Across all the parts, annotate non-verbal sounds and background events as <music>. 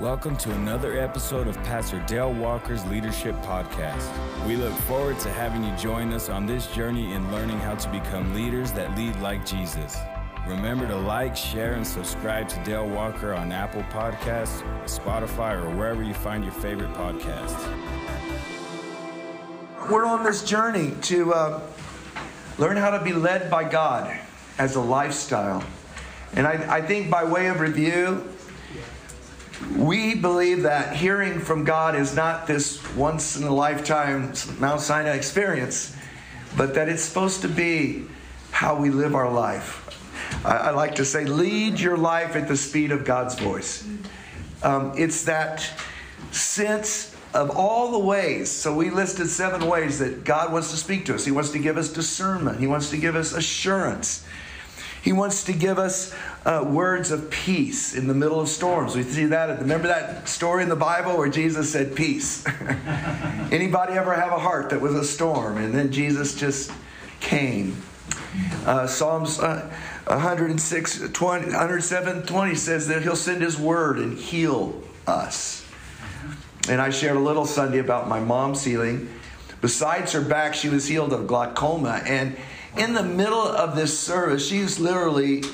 Welcome to another episode of Pastor Dale Walker's Leadership Podcast. We look forward to having you join us on this journey in learning how to become leaders that lead like Jesus. Remember to like, share, and subscribe to Dale Walker on Apple Podcasts, Spotify, or wherever you find your favorite podcasts. We're on this journey to uh, learn how to be led by God as a lifestyle. And I, I think by way of review, we believe that hearing from God is not this once in a lifetime Mount Sinai experience, but that it's supposed to be how we live our life. I, I like to say, lead your life at the speed of God's voice. Um, it's that sense of all the ways. So we listed seven ways that God wants to speak to us. He wants to give us discernment, He wants to give us assurance. He wants to give us uh, words of peace in the middle of storms. We see that. Remember that story in the Bible where Jesus said peace. <laughs> Anybody ever have a heart that was a storm, and then Jesus just came? Uh, Psalms uh, 106, 20, 107, 20 says that He'll send His word and heal us. And I shared a little Sunday about my mom's healing. Besides her back, she was healed of glaucoma, and in the middle of this service, she's literally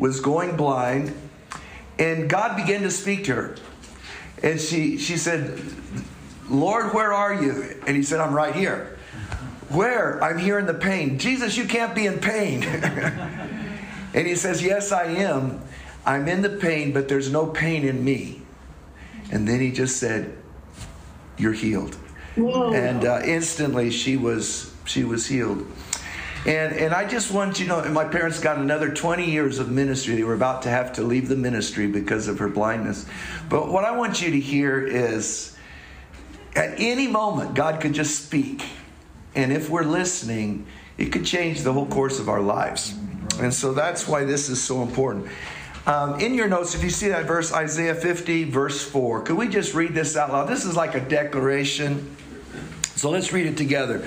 was going blind, and God began to speak to her. And she, she said, Lord, where are you? And he said, I'm right here. Where? I'm here in the pain. Jesus, you can't be in pain. <laughs> and he says, Yes, I am. I'm in the pain, but there's no pain in me. And then he just said, You're healed. Whoa. And uh, instantly she was she was healed. And, and I just want you to know, my parents got another 20 years of ministry. They were about to have to leave the ministry because of her blindness. But what I want you to hear is at any moment, God could just speak. And if we're listening, it could change the whole course of our lives. And so that's why this is so important. Um, in your notes, if you see that verse, Isaiah 50, verse 4, could we just read this out loud? This is like a declaration. So let's read it together.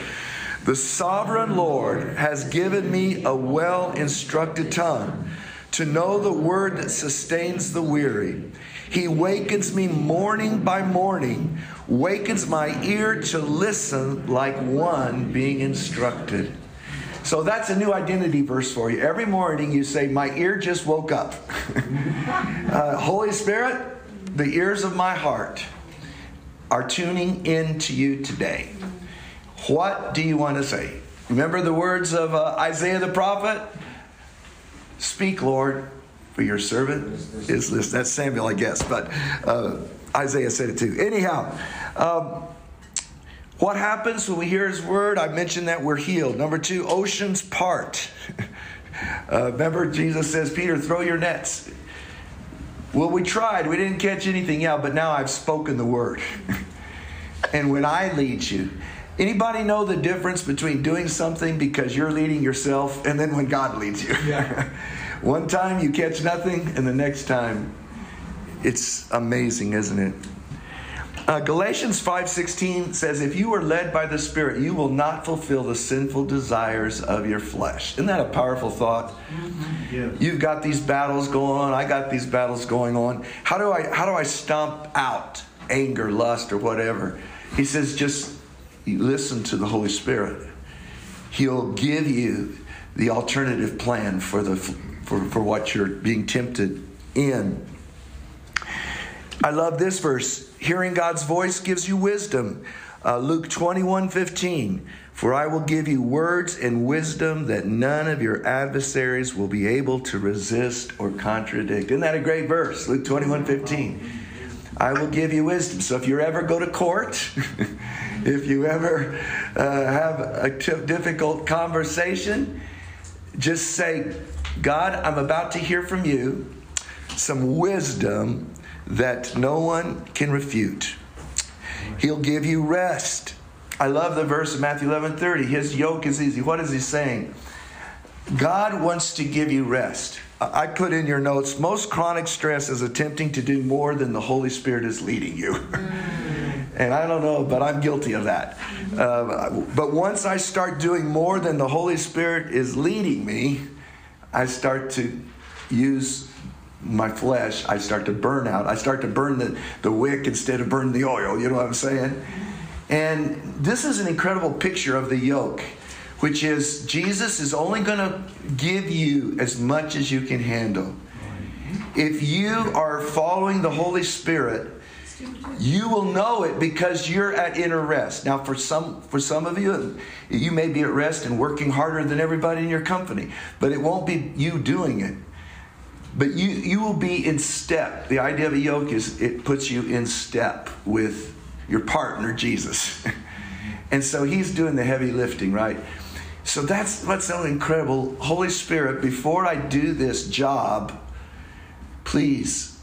The sovereign Lord has given me a well instructed tongue to know the word that sustains the weary. He wakens me morning by morning, wakens my ear to listen like one being instructed. So that's a new identity verse for you. Every morning you say, My ear just woke up. <laughs> uh, Holy Spirit, the ears of my heart are tuning in to you today. What do you want to say? Remember the words of uh, Isaiah the prophet? Speak, Lord, for your servant is this. That's Samuel, I guess, but uh, Isaiah said it too. Anyhow, um, what happens when we hear his word? I mentioned that we're healed. Number two, oceans part. <laughs> uh, remember, Jesus says, Peter, throw your nets. Well, we tried. We didn't catch anything out, but now I've spoken the word. <laughs> and when I lead you, Anybody know the difference between doing something because you're leading yourself and then when God leads you? Yeah. <laughs> One time you catch nothing, and the next time it's amazing, isn't it? Uh, Galatians 5:16 says, "If you are led by the Spirit, you will not fulfill the sinful desires of your flesh." Isn't that a powerful thought? Mm-hmm. Yes. You've got these battles going on. I got these battles going on. How do I how do I stomp out anger, lust, or whatever? He says, just you listen to the Holy Spirit, He'll give you the alternative plan for the for, for what you're being tempted in. I love this verse. Hearing God's voice gives you wisdom. Uh, Luke 21 15. For I will give you words and wisdom that none of your adversaries will be able to resist or contradict. Isn't that a great verse? Luke 21 15. I will give you wisdom. So if you ever go to court, <laughs> if you ever uh, have a t- difficult conversation, just say, God, I'm about to hear from you some wisdom that no one can refute. He'll give you rest. I love the verse of Matthew 11 30. His yoke is easy. What is he saying? God wants to give you rest. I put in your notes most chronic stress is attempting to do more than the Holy Spirit is leading you. And I don't know, but I'm guilty of that. Uh, but once I start doing more than the Holy Spirit is leading me, I start to use my flesh, I start to burn out. I start to burn the, the wick instead of burn the oil. You know what I'm saying? And this is an incredible picture of the yoke, which is Jesus is only going to give you as much as you can handle. If you are following the Holy Spirit, you will know it because you're at inner rest. Now, for some, for some of you, you may be at rest and working harder than everybody in your company, but it won't be you doing it. But you, you will be in step. The idea of a yoke is it puts you in step with your partner, Jesus. <laughs> and so he's doing the heavy lifting, right? So that's what's so incredible. Holy Spirit, before I do this job, please,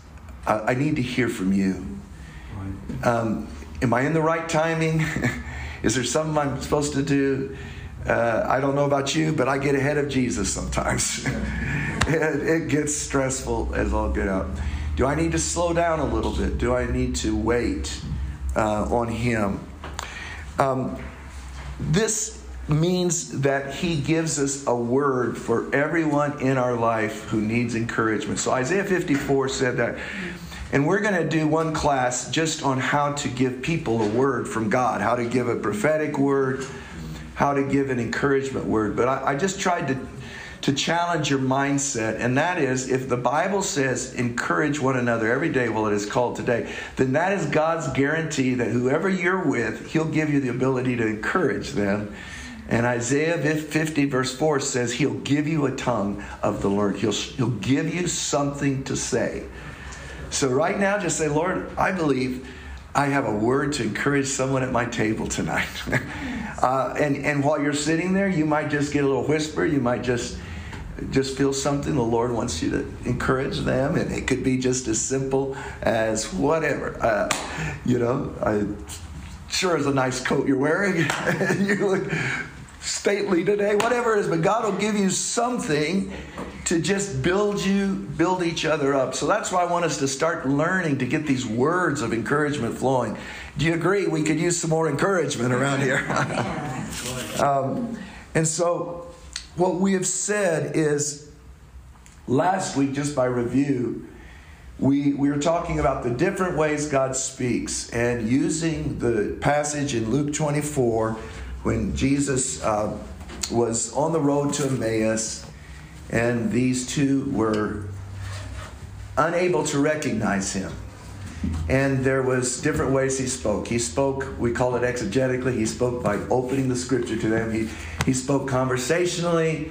I, I need to hear from you. Um, am I in the right timing? <laughs> Is there something I'm supposed to do? Uh, I don't know about you, but I get ahead of Jesus sometimes. <laughs> it, it, gets stressful as I all get out. Do I need to slow down a little bit? Do I need to wait uh, on Him? Um, this means that He gives us a word for everyone in our life who needs encouragement. So Isaiah 54 said that. And we're going to do one class just on how to give people a word from God, how to give a prophetic word, how to give an encouragement word. But I, I just tried to, to challenge your mindset, and that is if the Bible says encourage one another every day, well, it is called today, then that is God's guarantee that whoever you're with, He'll give you the ability to encourage them. And Isaiah 50, verse 4 says, He'll give you a tongue of the Lord. He'll, he'll give you something to say. So, right now, just say, Lord, I believe I have a word to encourage someone at my table tonight. <laughs> uh, and, and while you're sitting there, you might just get a little whisper. You might just just feel something the Lord wants you to encourage them, and it could be just as simple as whatever. Uh, you know, I sure is a nice coat you're wearing. <laughs> you look stately today, whatever it is, but God will give you something to just build you, build each other up. So that's why I want us to start learning to get these words of encouragement flowing. Do you agree we could use some more encouragement around here? <laughs> um, and so, what we have said is last week, just by review, we, we were talking about the different ways God speaks and using the passage in Luke 24 when Jesus uh, was on the road to Emmaus, and these two were unable to recognize him. And there was different ways he spoke. He spoke, we call it exegetically, he spoke by opening the scripture to them. He, he spoke conversationally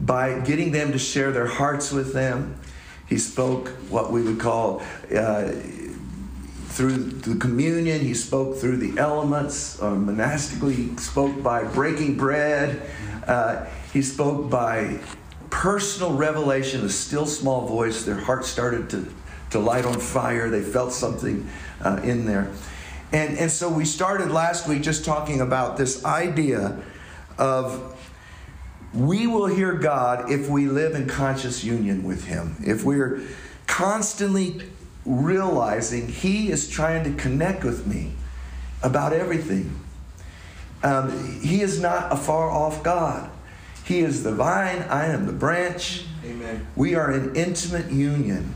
by getting them to share their hearts with them. He spoke what we would call uh, through the communion, he spoke through the elements. Uh, monastically, he spoke by breaking bread. Uh, he spoke by personal revelation, a still small voice. Their heart started to, to light on fire. They felt something uh, in there. And, and so we started last week just talking about this idea of we will hear God if we live in conscious union with Him. If we're constantly realizing He is trying to connect with me about everything. Um, he is not a far off God. He is the vine, I am the branch. Amen. We are in intimate union.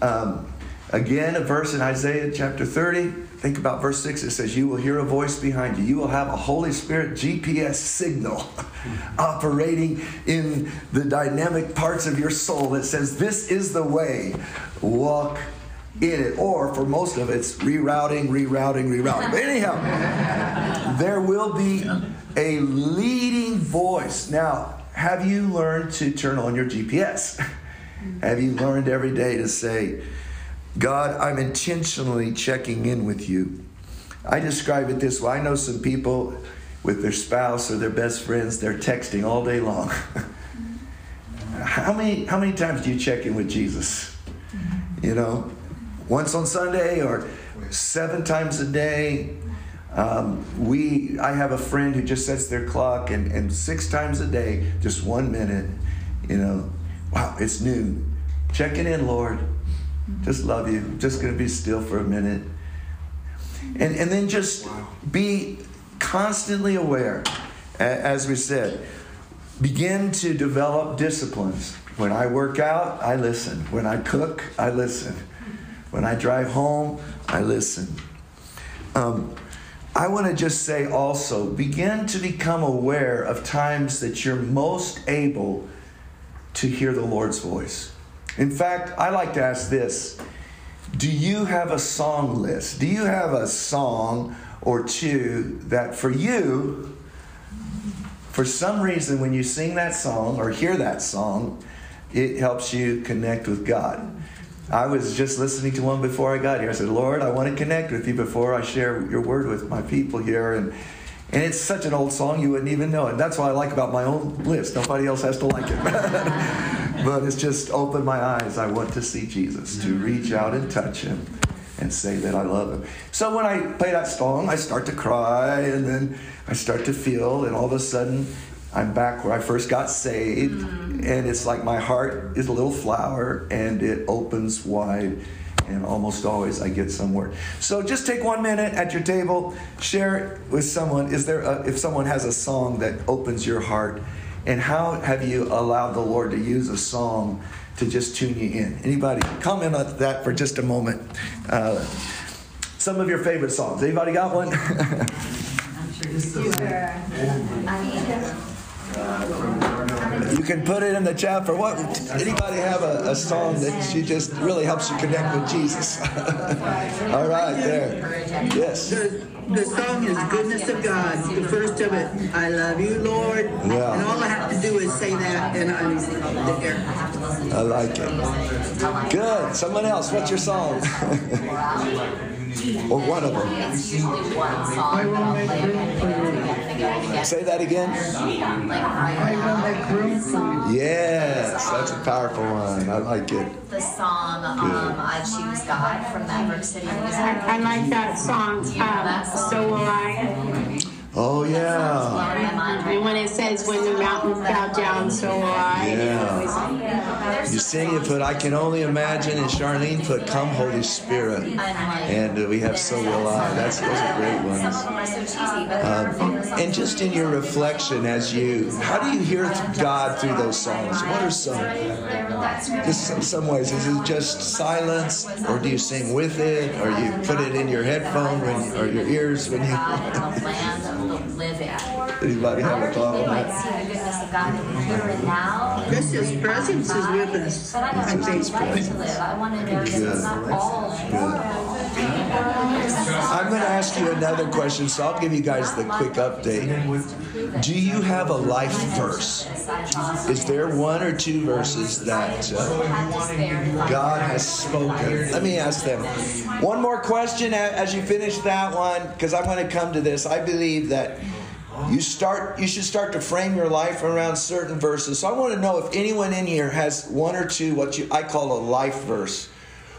Um, again, a verse in Isaiah chapter 30. Think about verse 6. It says, You will hear a voice behind you. You will have a Holy Spirit GPS signal <laughs> operating in the dynamic parts of your soul that says, This is the way. Walk in it, or for most of it, it's rerouting, rerouting, rerouting. But anyhow, there will be a leading voice. Now, have you learned to turn on your GPS? <laughs> have you learned every day to say, God, I'm intentionally checking in with you? I describe it this way I know some people with their spouse or their best friends, they're texting all day long. <laughs> how, many, how many times do you check in with Jesus? You know, once on Sunday or seven times a day. Um, we, I have a friend who just sets their clock and, and six times a day, just one minute, you know, wow, it's noon. Checking in, Lord. Just love you. Just going to be still for a minute. And, and then just be constantly aware, as we said. Begin to develop disciplines. When I work out, I listen. When I cook, I listen. When I drive home, I listen. Um, I want to just say also begin to become aware of times that you're most able to hear the Lord's voice. In fact, I like to ask this Do you have a song list? Do you have a song or two that for you, for some reason, when you sing that song or hear that song, it helps you connect with God? I was just listening to one before I got here. I said, Lord, I want to connect with you before I share your word with my people here. And, and it's such an old song, you wouldn't even know it. That's what I like about my own list. Nobody else has to like it. <laughs> but it's just opened my eyes. I want to see Jesus, to mm-hmm. reach out and touch him and say that I love him. So when I play that song, I start to cry and then I start to feel, and all of a sudden I'm back where I first got saved, mm. and it's like my heart is a little flower and it opens wide, and almost always I get somewhere. So just take one minute at your table, share it with someone. Is there a, if someone has a song that opens your heart, and how have you allowed the Lord to use a song to just tune you in? Anybody comment on that for just a moment? Uh, some of your favorite songs. Anybody got one? <laughs> I'm sure this is the one? You can put it in the chat for what? Anybody have a, a song that she just really helps you connect with Jesus? <laughs> All right, there. Yes. The, the song is Goodness of God. The first of it, I love you, Lord. Yeah. And all I have to do is say that, and I'm there. I like it. Good. Someone else, what's your song? <laughs> or one of them. It's usually one song Say that again. Yes, that's a powerful one. I like it. The song um, "I Choose God" from Maverick City Music. I, I like that song. Um, so will I. Oh yeah. And when it says when the mountains bow down, so will I. Yeah. You sing it, put I can only imagine, and Charlene put Come Holy Spirit, and uh, we have So Will I. That's those are great ones. Um, and just in your reflection, as you, how do you hear God through those songs? What are some? Just some, some ways. Is it just silence, or do you sing with it, or you put it in your headphone when, or your ears when you? Living. Anybody have a thought on that? see the goodness of God here and now. Just presence is with us. But I have a life to live. I want to know it's not all. I'm going to ask you another question, so I'll give you guys the quick update. Do you have a life verse? Is there one or two verses that uh, God has spoken? Let me ask them. One more question as you finish that one, because I'm going to come to this. I believe that you start you should start to frame your life around certain verses. So i want to know if anyone in here has one or two what you i call a life verse.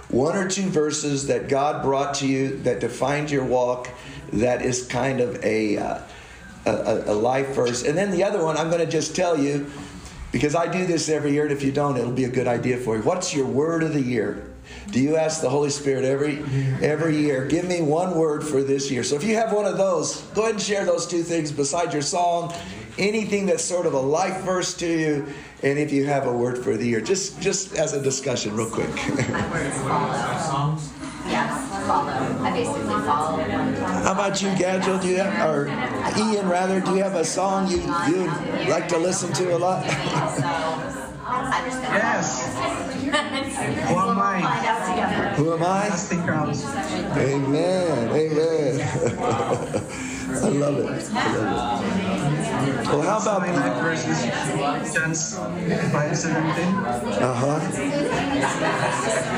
One or two verses that god brought to you that defined your walk that is kind of a uh, a, a life verse. And then the other one i'm going to just tell you because i do this every year and if you don't it'll be a good idea for you. What's your word of the year do you ask the Holy Spirit every every year, give me one word for this year? So if you have one of those, go ahead and share those two things beside your song, anything that's sort of a life verse to you, and if you have a word for the year, just just as a discussion, real quick. <laughs> My word follow. Yes, follow. I basically follow. How about you, Gadgel? Do you have, or Ian rather? Do you have a song you you like to listen to a lot? <laughs> yes. Who am I? Who am I? Amen. Amen. <laughs> I love it. I love it. Well, how about my verses? John 5 17. Uh huh.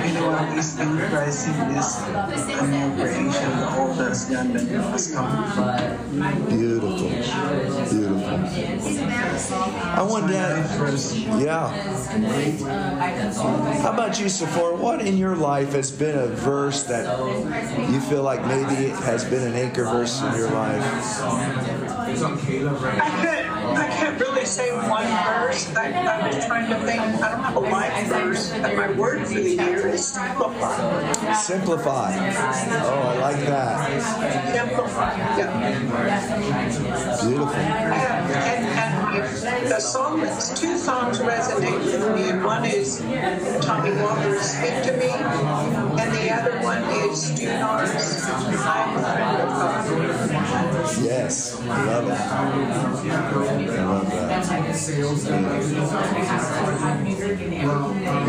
Anyone is in Christ is a new creation. All that's gone that has come. Beautiful. Beautiful. I want that. Yeah. How about you, Sephora? What in your life has been a verse that you feel like maybe has been an anchor verse in your life? I can't, I can't really say one verse. I, I was trying to think. I don't have a life verse. And my word for the year is simplify. Simplify. Oh, I like that. Simplify. Yeah. Beautiful. And, and, and the song, two songs resonate with me, and one is Tommy Walker's "Speak to Me," and the other one is Norris. I'm a. Yes, I love it. I love that.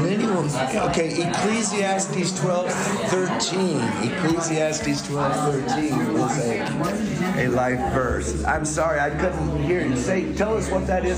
Anyone, okay, Ecclesiastes 12 13. Ecclesiastes 12 13 is a, a life verse. I'm sorry, I couldn't hear you. Say, tell us what that is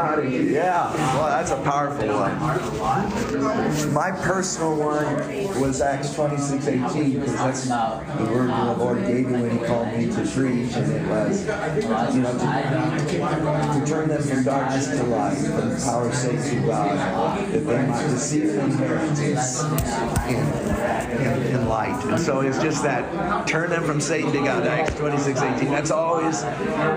Yeah, well, that's a powerful one. My personal one was Acts 26 18, because that's the word the Lord gave me when He called me to preach, and it was, you know, to, to turn them from darkness to light, from the power of Satan to God, that they might receive the inheritance in, in, in light. And so it's just that turn them from Satan to God. Acts 26 18. That's always,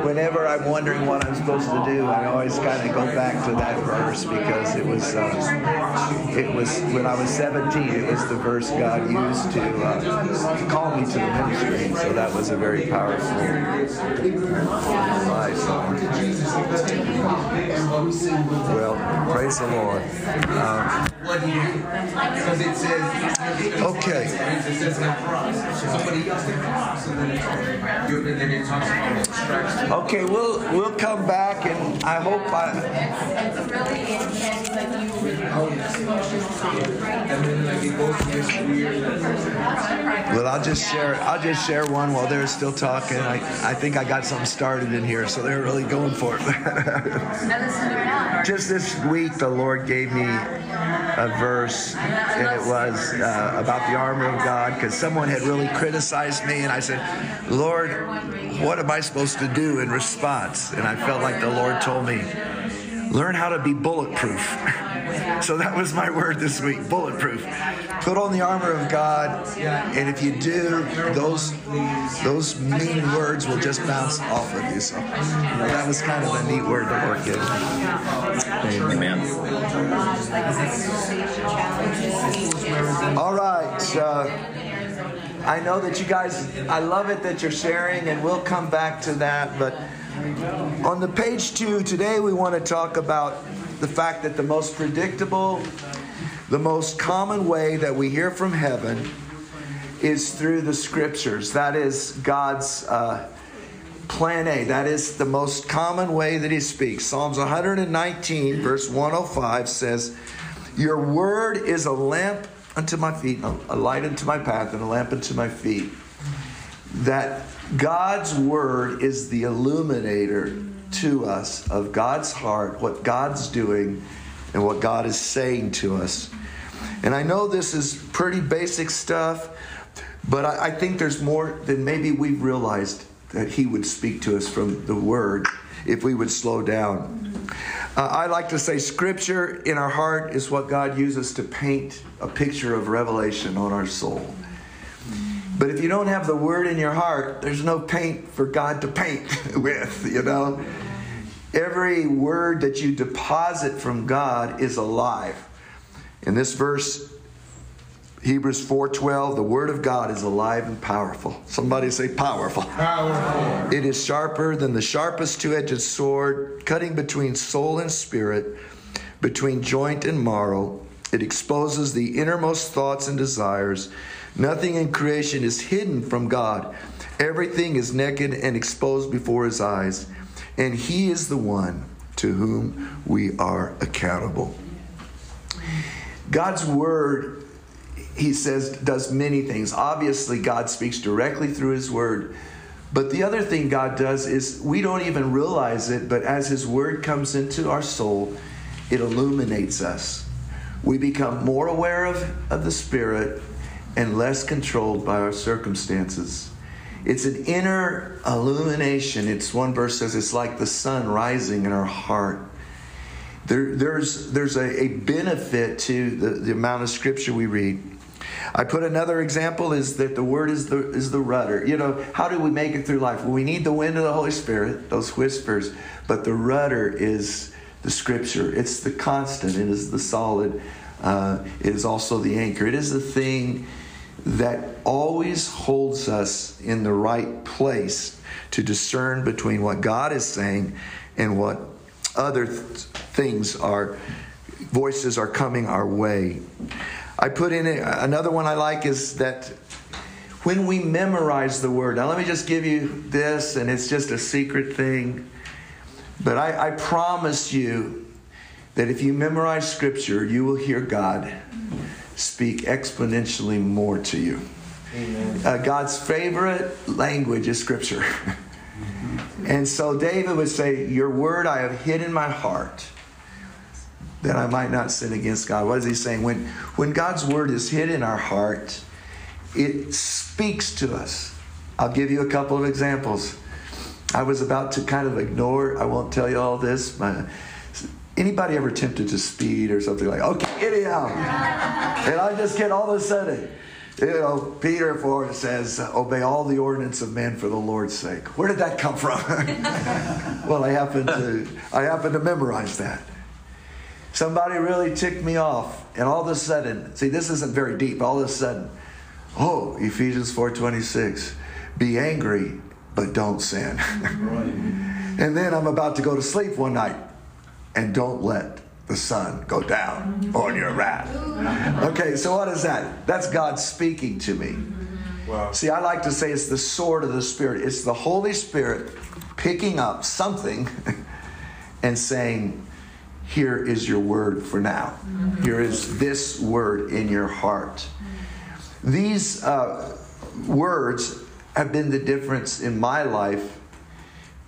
whenever I'm wondering what I'm supposed to do, I always kind of go back to that verse because it was uh, it was when I was 17. It was the verse God used to uh, call me to the ministry. So that was a very powerful advice. Well, praise the Lord. Um, Because it says, okay. it says not cross. Somebody else can cross, and then it, you, and then it talks about. Okay, we'll we'll come back, and I hope I. Well, I'll just share. I'll just share one while they're still talking. I, I think I got something started in here, so they're really going for it. <laughs> Just this week, the Lord gave me a verse, and it was uh, about the armor of God, because someone had really criticized me, and I said, "Lord, what am I supposed to do in response?" And I felt like the Lord told me, "Learn how to be bulletproof." <laughs> So that was my word this week bulletproof. Put on the armor of God, and if you do, those those mean words will just bounce off of you. So you know, that was kind of a neat word Lord gave me. Amen. All right. Uh, I know that you guys, I love it that you're sharing, and we'll come back to that. But on the page two, today we want to talk about the fact that the most predictable, the most common way that we hear from heaven is through the scriptures. That is God's uh, plan A. That is the most common way that He speaks. Psalms 119, verse 105 says, Your word is a lamp unto my feet, a light unto my path, and a lamp unto my feet. That God's word is the illuminator to us of God's heart, what God's doing, and what God is saying to us. And I know this is pretty basic stuff, but I, I think there's more than maybe we've realized that He would speak to us from the Word if we would slow down. Uh, I like to say Scripture in our heart is what God uses to paint a picture of revelation on our soul. But if you don't have the Word in your heart, there's no paint for God to paint <laughs> with, you know. Every word that you deposit from God is alive. In this verse, Hebrews 4:12, the word of God is alive and powerful. Somebody say powerful. Powerful. It is sharper than the sharpest two-edged sword, cutting between soul and spirit, between joint and marrow. It exposes the innermost thoughts and desires. Nothing in creation is hidden from God. Everything is naked and exposed before his eyes, and he is the one to whom we are accountable. God's word, he says, does many things. Obviously, God speaks directly through his word. But the other thing God does is we don't even realize it, but as his word comes into our soul, it illuminates us. We become more aware of, of the Spirit and less controlled by our circumstances. It's an inner illumination. It's one verse says it's like the sun rising in our heart. There, there's there's a, a benefit to the, the amount of scripture we read. I put another example is that the word is the is the rudder. You know, how do we make it through life? Well, we need the wind of the Holy Spirit, those whispers, but the rudder is the scripture. It's the constant, it is the solid, uh, it is also the anchor. It is the thing that always holds us in the right place to discern between what God is saying and what other th- things are, voices are coming our way. I put in another one I like is that when we memorize the word, now let me just give you this, and it's just a secret thing. But I, I promise you that if you memorize scripture, you will hear God speak exponentially more to you. Uh, God's favorite language is scripture. and so David would say, Your word I have hid in my heart that I might not sin against God. What is he saying? When, when God's word is hid in our heart, it speaks to us. I'll give you a couple of examples. I was about to kind of ignore, I won't tell you all this. My, anybody ever tempted to speed or something like, okay, get out. <laughs> and I just get all of a sudden, you know, Peter 4 says, obey all the ordinance of men for the Lord's sake. Where did that come from? <laughs> well, I happen to, I happen to memorize that. Somebody really ticked me off, and all of a sudden, see, this isn't very deep. All of a sudden, oh, Ephesians 4:26, be angry but don't sin. <laughs> and then I'm about to go to sleep one night and don't let the sun go down on your wrath. Okay, so what is that? That's God speaking to me. Wow. See, I like to say it's the sword of the Spirit. It's the Holy Spirit picking up something <laughs> and saying, Here is your word for now. Here is this word in your heart. These uh, words have been the difference in my life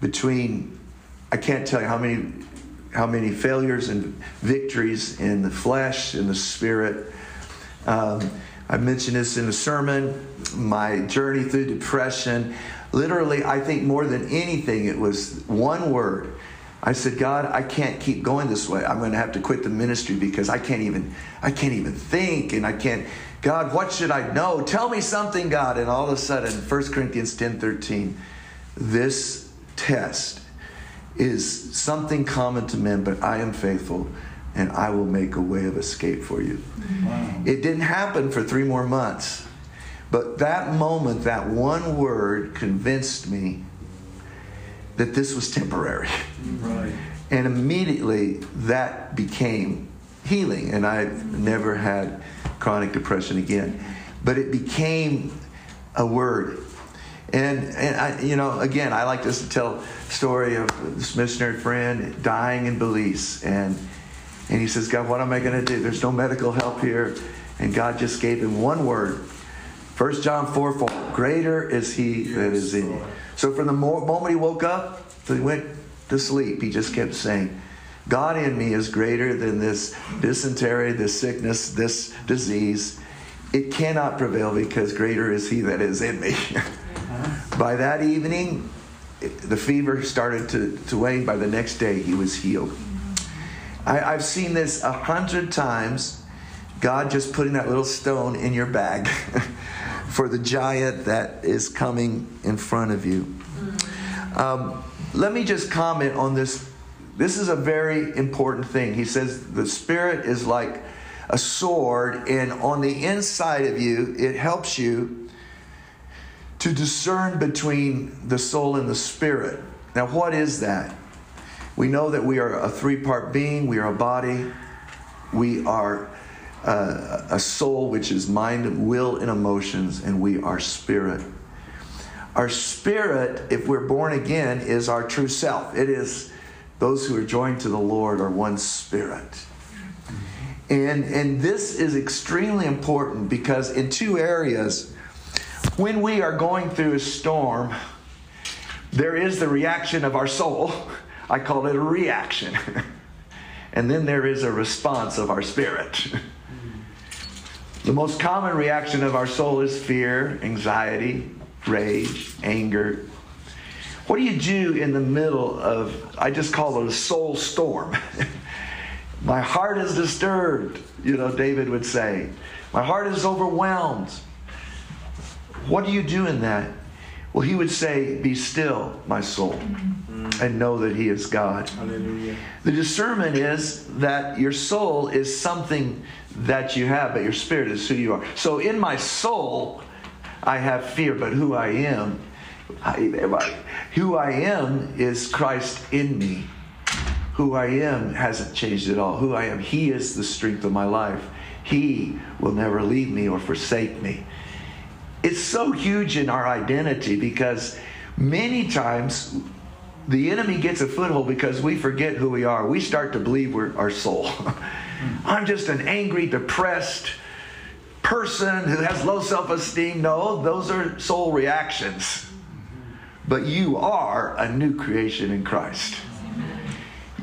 between I can't tell you how many how many failures and victories in the flesh, in the spirit. Um, I mentioned this in a sermon. My journey through depression. Literally, I think more than anything, it was one word. I said, God, I can't keep going this way. I'm going to have to quit the ministry because I can't even, I can't even think, and I can't. God, what should I know? Tell me something, God. And all of a sudden, 1 Corinthians 10 13, this test is something common to men, but I am faithful and I will make a way of escape for you. Wow. It didn't happen for three more months, but that moment, that one word convinced me that this was temporary. Right. And immediately that became healing, and I've never had chronic depression again. But it became a word. And, and I, you know, again, I like to tell story of this missionary friend dying in Belize. And, and he says, God, what am I going to do? There's no medical help here. And God just gave him one word. 1 John 4 4. Greater is he that is in you. So from the moment he woke up, he went to sleep, he just kept saying, God in me is greater than this dysentery, this sickness, this disease. It cannot prevail because greater is He that is in me. <laughs> By that evening, the fever started to, to wane. By the next day, he was healed. I, I've seen this a hundred times. God just putting that little stone in your bag <laughs> for the giant that is coming in front of you. Um, let me just comment on this this is a very important thing. He says the Spirit is like a sword, and on the inside of you, it helps you to discern between the soul and the spirit. Now, what is that? We know that we are a three part being, we are a body, we are uh, a soul, which is mind, will, and emotions, and we are spirit. Our spirit, if we're born again, is our true self. It is those who are joined to the Lord are one spirit. And, and this is extremely important because in two areas, when we are going through a storm, there is the reaction of our soul. I call it a reaction. <laughs> and then there is a response of our spirit. <laughs> the most common reaction of our soul is fear, anxiety, rage, anger, what do you do in the middle of, I just call it a soul storm? <laughs> My heart is disturbed, you know, David would say. My heart is overwhelmed. What do you do in that? Well, he would say, Be still, my soul. Mm-hmm. and know that He is God. Hallelujah. The discernment is that your soul is something that you have, but your spirit is who you are. So in my soul, I have fear, but who I am, I, who I am is Christ in me. Who I am hasn't changed at all. Who I am, He is the strength of my life. He will never leave me or forsake me. It's so huge in our identity because many times the enemy gets a foothold because we forget who we are. We start to believe we're our soul. <laughs> I'm just an angry, depressed person who has low self esteem. No, those are soul reactions. But you are a new creation in Christ.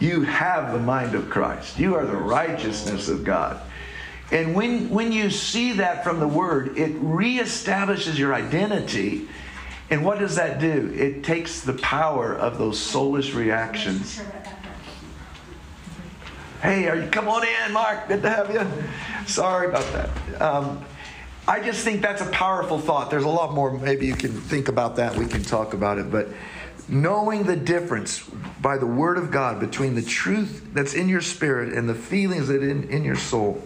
You have the mind of Christ. You are the righteousness of God. And when, when you see that from the Word, it reestablishes your identity. And what does that do? It takes the power of those soulish reactions. Hey, are you come on in, Mark? Good to have you. Sorry about that. Um, I just think that's a powerful thought. There's a lot more. Maybe you can think about that. We can talk about it. But knowing the difference by the Word of God between the truth that's in your spirit and the feelings that in, in your soul.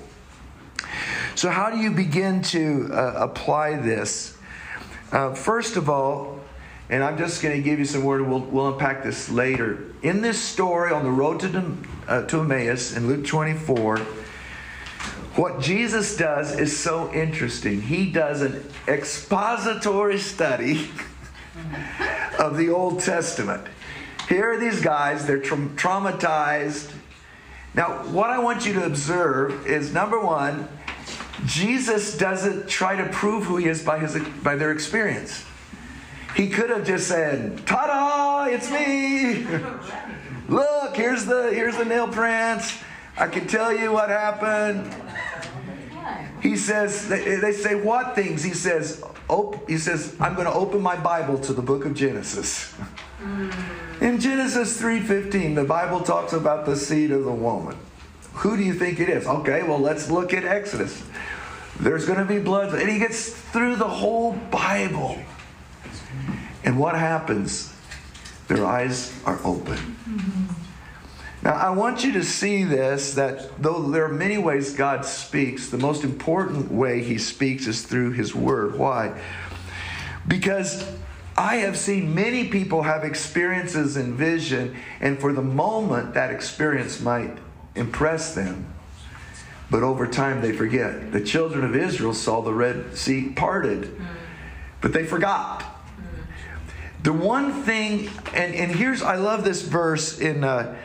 So, how do you begin to uh, apply this? Uh, first of all, and I'm just going to give you some word, we'll, we'll unpack this later. In this story on the road to, uh, to Emmaus in Luke 24, what Jesus does is so interesting. He does an expository study <laughs> of the Old Testament. Here are these guys, they're tra- traumatized. Now, what I want you to observe is number one, Jesus doesn't try to prove who he is by, his, by their experience. He could have just said, "Ta da! It's me. Look, here's the here's the nail prints. I can tell you what happened." He says, they say what things? He says, op- he says, I'm going to open my Bible to the book of Genesis. In Genesis 3:15, the Bible talks about the seed of the woman. Who do you think it is? Okay, well, let's look at Exodus. There's going to be blood. And he gets through the whole Bible. And what happens? Their eyes are open. Now, I want you to see this that though there are many ways God speaks, the most important way He speaks is through His Word. Why? Because I have seen many people have experiences in vision, and for the moment, that experience might impress them. But over time, they forget. The children of Israel saw the Red Sea parted, but they forgot. The one thing, and, and here's, I love this verse in. Uh,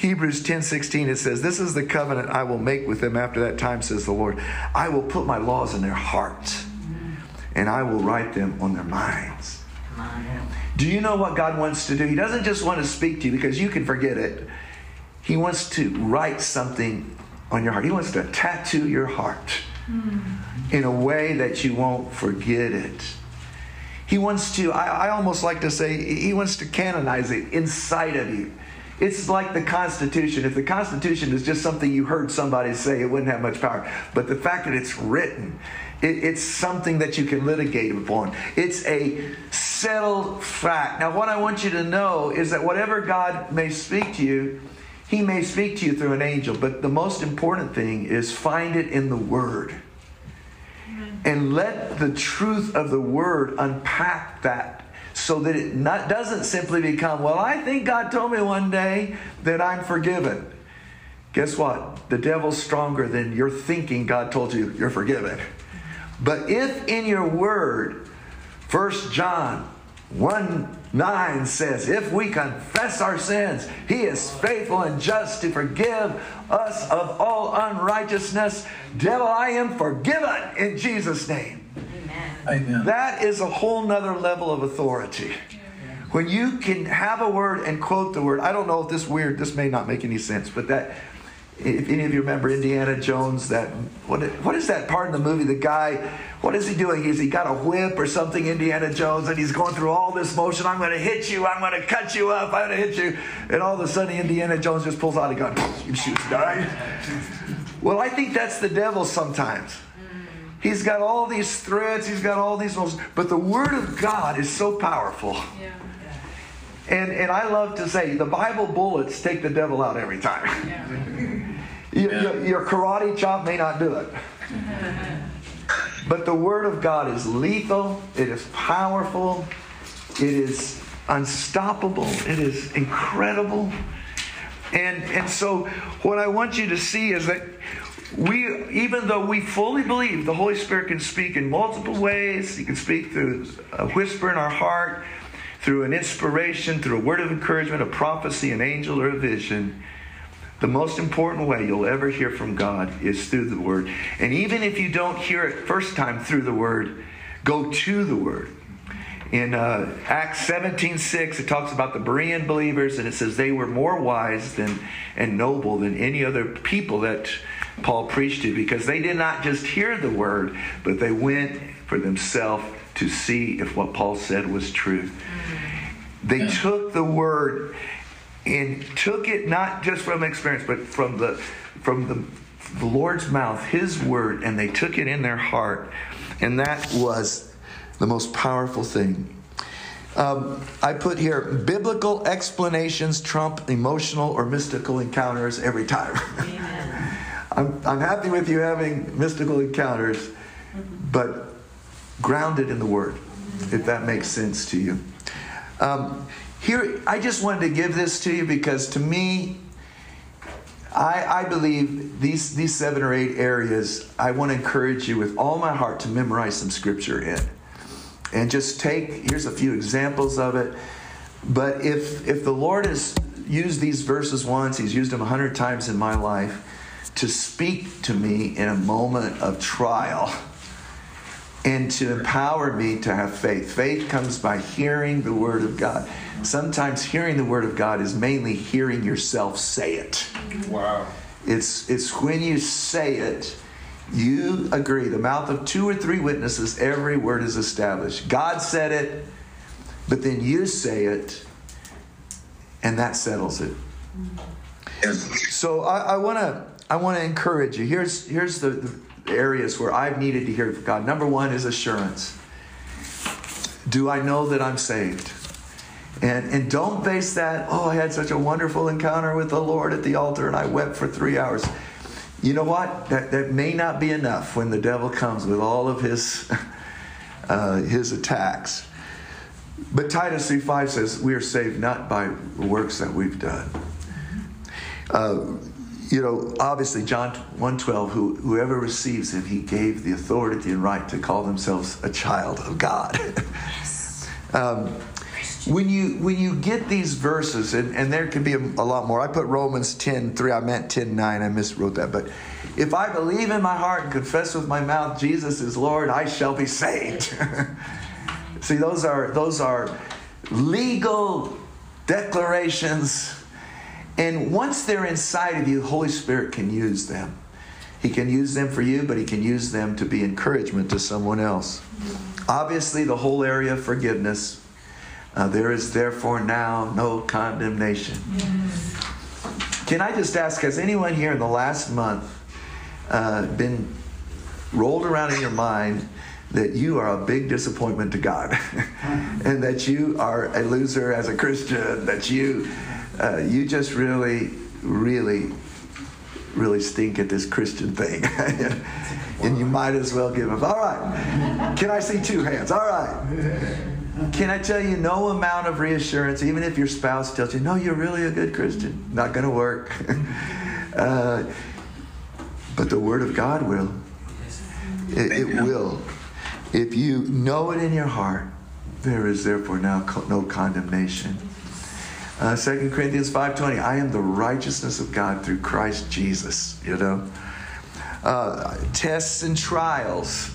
Hebrews 10 16, it says, This is the covenant I will make with them after that time, says the Lord. I will put my laws in their hearts, and I will write them on their minds. Do you know what God wants to do? He doesn't just want to speak to you because you can forget it. He wants to write something on your heart. He wants to tattoo your heart hmm. in a way that you won't forget it. He wants to, I, I almost like to say, he wants to canonize it inside of you. It's like the Constitution. If the Constitution is just something you heard somebody say, it wouldn't have much power. But the fact that it's written, it, it's something that you can litigate upon. It's a settled fact. Now, what I want you to know is that whatever God may speak to you, He may speak to you through an angel. But the most important thing is find it in the Word. And let the truth of the Word unpack that so that it not, doesn't simply become, well, I think God told me one day that I'm forgiven. Guess what? The devil's stronger than your thinking God told you you're forgiven. But if in your word, 1 John 1 9 says, If we confess our sins, he is faithful and just to forgive us of all unrighteousness. Devil, I am forgiven in Jesus' name. Amen. That is a whole nother level of authority. When you can have a word and quote the word, I don't know if this weird, this may not make any sense, but that if any of you remember Indiana Jones, that what what is that part in the movie? The guy, what is he doing? Is he got a whip or something, Indiana Jones, and he's going through all this motion. I'm going to hit you. I'm going to cut you up. I'm going to hit you, and all of a sudden Indiana Jones just pulls out a gun and shoots. Well, I think that's the devil sometimes. He's got all these threads. he's got all these motions, but the Word of God is so powerful. And, and I love to say the Bible bullets take the devil out every time. Your, your, your karate chop may not do it. But the Word of God is lethal, it is powerful, it is unstoppable, it is incredible. And, and so, what I want you to see is that we, even though we fully believe the Holy Spirit can speak in multiple ways, He can speak through a whisper in our heart, through an inspiration, through a word of encouragement, a prophecy, an angel, or a vision. The most important way you'll ever hear from God is through the Word. And even if you don't hear it first time through the Word, go to the Word. In uh, Acts 17 6, it talks about the Berean believers, and it says they were more wise than, and noble than any other people that Paul preached to because they did not just hear the Word, but they went for themselves to see if what Paul said was true. They took the Word and took it not just from experience, but from the from the, the Lord's mouth, His word, and they took it in their heart, and that was the most powerful thing. Um, I put here biblical explanations trump emotional or mystical encounters every time. <laughs> I'm, I'm happy with you having mystical encounters, but grounded in the Word, if that makes sense to you. Um, here, I just wanted to give this to you because to me, I, I believe these, these seven or eight areas, I want to encourage you with all my heart to memorize some scripture in. And just take, here's a few examples of it. But if, if the Lord has used these verses once, He's used them a hundred times in my life to speak to me in a moment of trial and to empower me to have faith. Faith comes by hearing the Word of God. Sometimes hearing the Word of God is mainly hearing yourself say it. Wow. It's, it's when you say it, you agree. The mouth of two or three witnesses, every word is established. God said it, but then you say it, and that settles it. Mm-hmm. So I want to I want to encourage you. Here's here's the, the areas where I've needed to hear from God. Number one is assurance. Do I know that I'm saved? And, and don't base that, oh, I had such a wonderful encounter with the Lord at the altar and I wept for three hours. You know what? That, that may not be enough when the devil comes with all of his, <laughs> uh, his attacks. But Titus 3.5 says, we are saved not by works that we've done. Uh, you know, obviously John 1.12, who, whoever receives him, he gave the authority and right to call themselves a child of God. <laughs> um, when you when you get these verses, and, and there can be a, a, lot more. I put Romans 10, 3, I meant 10, 9, I miswrote that. But if I believe in my heart and confess with my mouth Jesus is Lord, I shall be saved. <laughs> See, those are those are legal declarations and once they're inside of you, Holy Spirit can use them. He can use them for you, but He can use them to be encouragement to someone else. Obviously, the whole area of forgiveness. Uh, there is therefore now no condemnation. Can I just ask, has anyone here in the last month uh, been rolled around in your mind that you are a big disappointment to God <laughs> and that you are a loser as a Christian, that you uh, you just really, really, really stink at this Christian thing. <laughs> and you might as well give up. All right. Can I see two hands? All right. Can I tell you, no amount of reassurance, even if your spouse tells you, no, you're really a good Christian, not going to work. <laughs> uh, but the Word of God will. It, it, will. If you know it in your heart, there is therefore now no condemnation. Uh, 2 Corinthians 5.20, I am the righteousness of God through Christ Jesus, you know. Uh, tests and trials.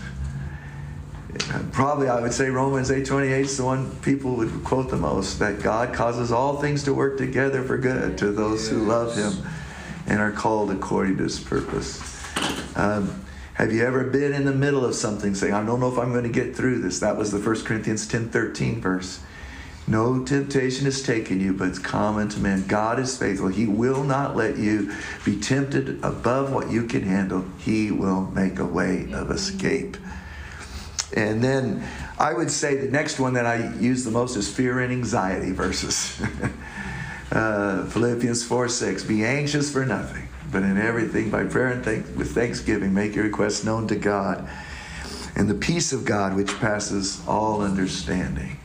Probably I would say Romans 8.28 is the one people would quote the most, that God causes all things to work together for good to those who love him and are called according to his purpose. Um, have you ever been in the middle of something saying, I don't know if I'm going to get through this? That was the 1 Corinthians 10.13 verse. No temptation has taken you, but it's common to man. God is faithful. He will not let you be tempted above what you can handle. He will make a way of escape. And then I would say the next one that I use the most is fear and anxiety verses. <laughs> uh, Philippians 4 6. Be anxious for nothing, but in everything by prayer and with thanksgiving make your requests known to God. And the peace of God, which passes all understanding.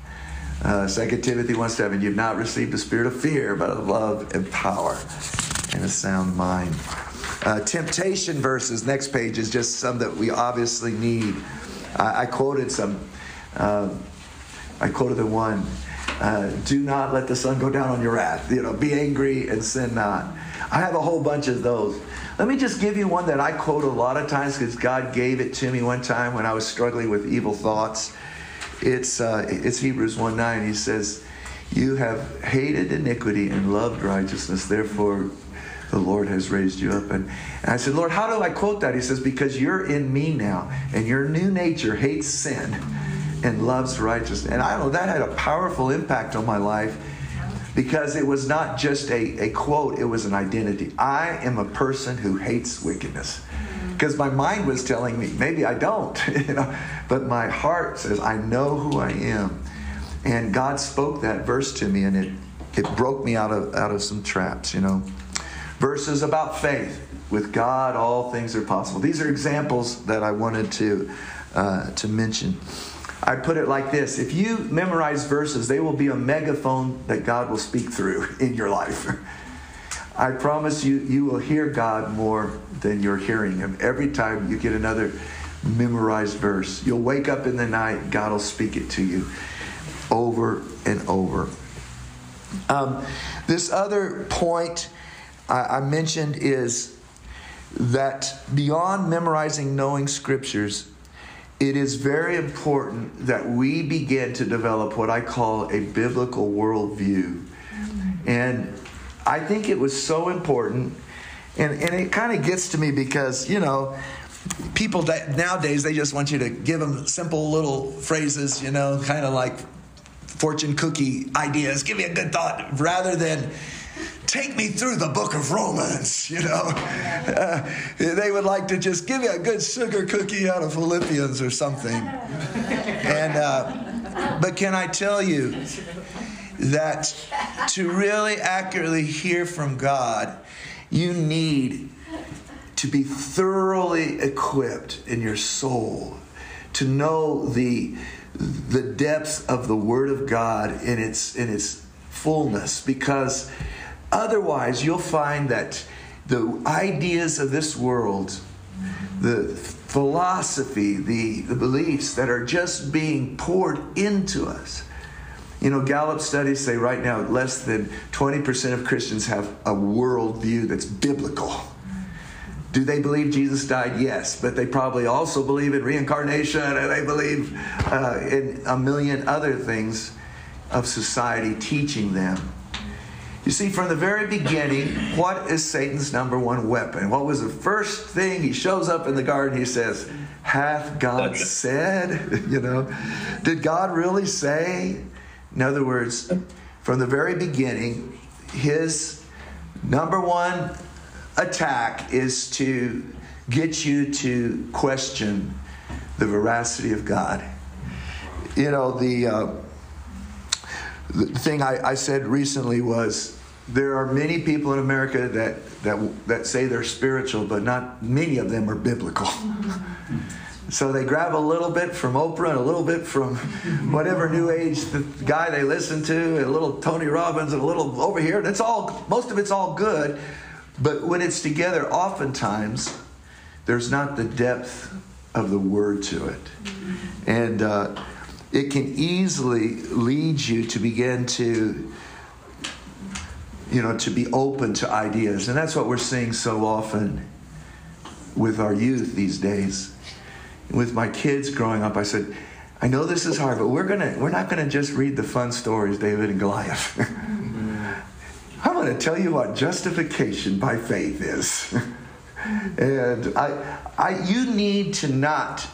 Uh, 2 Timothy 1 7. You've not received a spirit of fear, but of love and power and a sound mind. Uh, temptation verses, next page, is just some that we obviously need. I, I quoted some. Uh, I quoted the one. Uh, do not let the sun go down on your wrath. You know, be angry and sin not. I have a whole bunch of those. Let me just give you one that I quote a lot of times because God gave it to me one time when I was struggling with evil thoughts. It's uh, it's Hebrews 1 9. He says, You have hated iniquity and loved righteousness, therefore the Lord has raised you up. And, and I said, Lord, how do I quote that? He says, Because you're in me now, and your new nature hates sin and loves righteousness. And I know, that had a powerful impact on my life because it was not just a, a quote, it was an identity. I am a person who hates wickedness. Because my mind was telling me, maybe I don't, <laughs> you know, but my heart says, I know who I am. And God spoke that verse to me, and it, it broke me out of, out of some traps, you know. Verses about faith. With God, all things are possible. These are examples that I wanted to, uh, to mention. I put it like this if you memorize verses, they will be a megaphone that God will speak through <laughs> in your life. I promise you, you will hear God more than you're hearing Him. Every time you get another memorized verse, you'll wake up in the night, God will speak it to you over and over. Um, this other point I, I mentioned is that beyond memorizing knowing scriptures, it is very important that we begin to develop what I call a biblical worldview. And I think it was so important. And, and it kind of gets to me because, you know, people that nowadays, they just want you to give them simple little phrases, you know, kind of like fortune cookie ideas. Give me a good thought rather than take me through the book of Romans, <laughs> you know. Uh, they would like to just give you a good sugar cookie out of Philippians or something. And, uh, but can I tell you that to really accurately hear from God, you need to be thoroughly equipped in your soul to know the the depth of the word of God in its in its fullness because Otherwise, you'll find that the ideas of this world, the philosophy, the, the beliefs that are just being poured into us. You know, Gallup studies say right now less than 20% of Christians have a worldview that's biblical. Do they believe Jesus died? Yes, but they probably also believe in reincarnation and they believe uh, in a million other things of society teaching them. You see, from the very beginning, what is Satan's number one weapon? What was the first thing he shows up in the garden? He says, Hath God said? <laughs> you know, did God really say? In other words, from the very beginning, his number one attack is to get you to question the veracity of God. You know, the. Uh, the thing I, I, said recently was there are many people in America that, that, that say they're spiritual, but not many of them are biblical. <laughs> so they grab a little bit from Oprah and a little bit from whatever New Age guy they listen to, and a little Tony Robbins and a little over here. And it's all, most of it's all good. But when it's together, oftentimes there's not the depth of the word to it. And, uh, it can easily lead you to begin to you know to be open to ideas and that's what we're seeing so often with our youth these days with my kids growing up i said i know this is hard but we're gonna we're not gonna just read the fun stories david and goliath <laughs> i'm gonna tell you what justification by faith is <laughs> and i i you need to not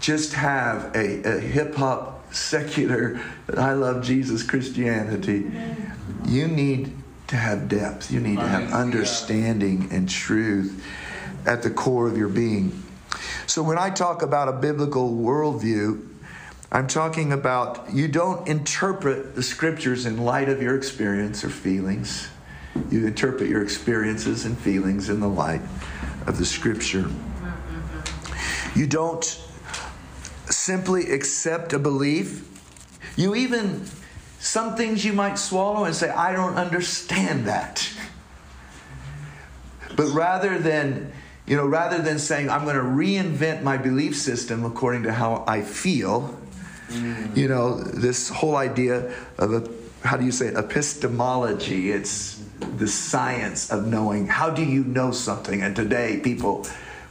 just have a, a hip hop, secular, I love Jesus Christianity. You need to have depth. You need to have understanding and truth at the core of your being. So when I talk about a biblical worldview, I'm talking about you don't interpret the scriptures in light of your experience or feelings. You interpret your experiences and feelings in the light of the scripture. You don't simply accept a belief. You even, some things you might swallow and say, I don't understand that. But rather than, you know, rather than saying, I'm going to reinvent my belief system according to how I feel, mm. you know, this whole idea of a, how do you say it, epistemology, it's the science of knowing. How do you know something? And today, people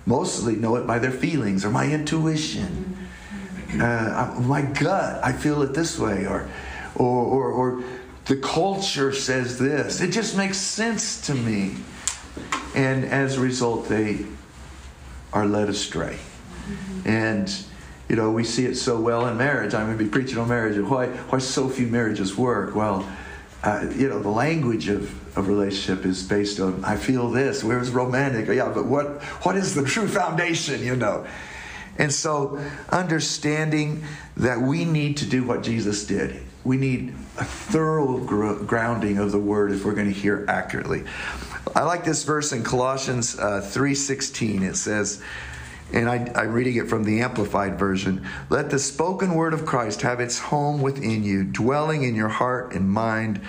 mostly know it by their feelings or my intuition. Uh, my gut, I feel it this way, or, or, or, or the culture says this. It just makes sense to me. And as a result, they are led astray. And, you know, we see it so well in marriage. I'm going to be preaching on marriage. Why, why so few marriages work? Well, uh, you know, the language of, of relationship is based on, I feel this. Where's romantic? Yeah, but what, what is the true foundation, you know? And so, understanding that we need to do what Jesus did, we need a thorough gr- grounding of the word if we're going to hear accurately. I like this verse in Colossians uh, 3:16. It says, and I, I'm reading it from the Amplified Version. Let the spoken word of Christ have its home within you, dwelling in your heart and mind,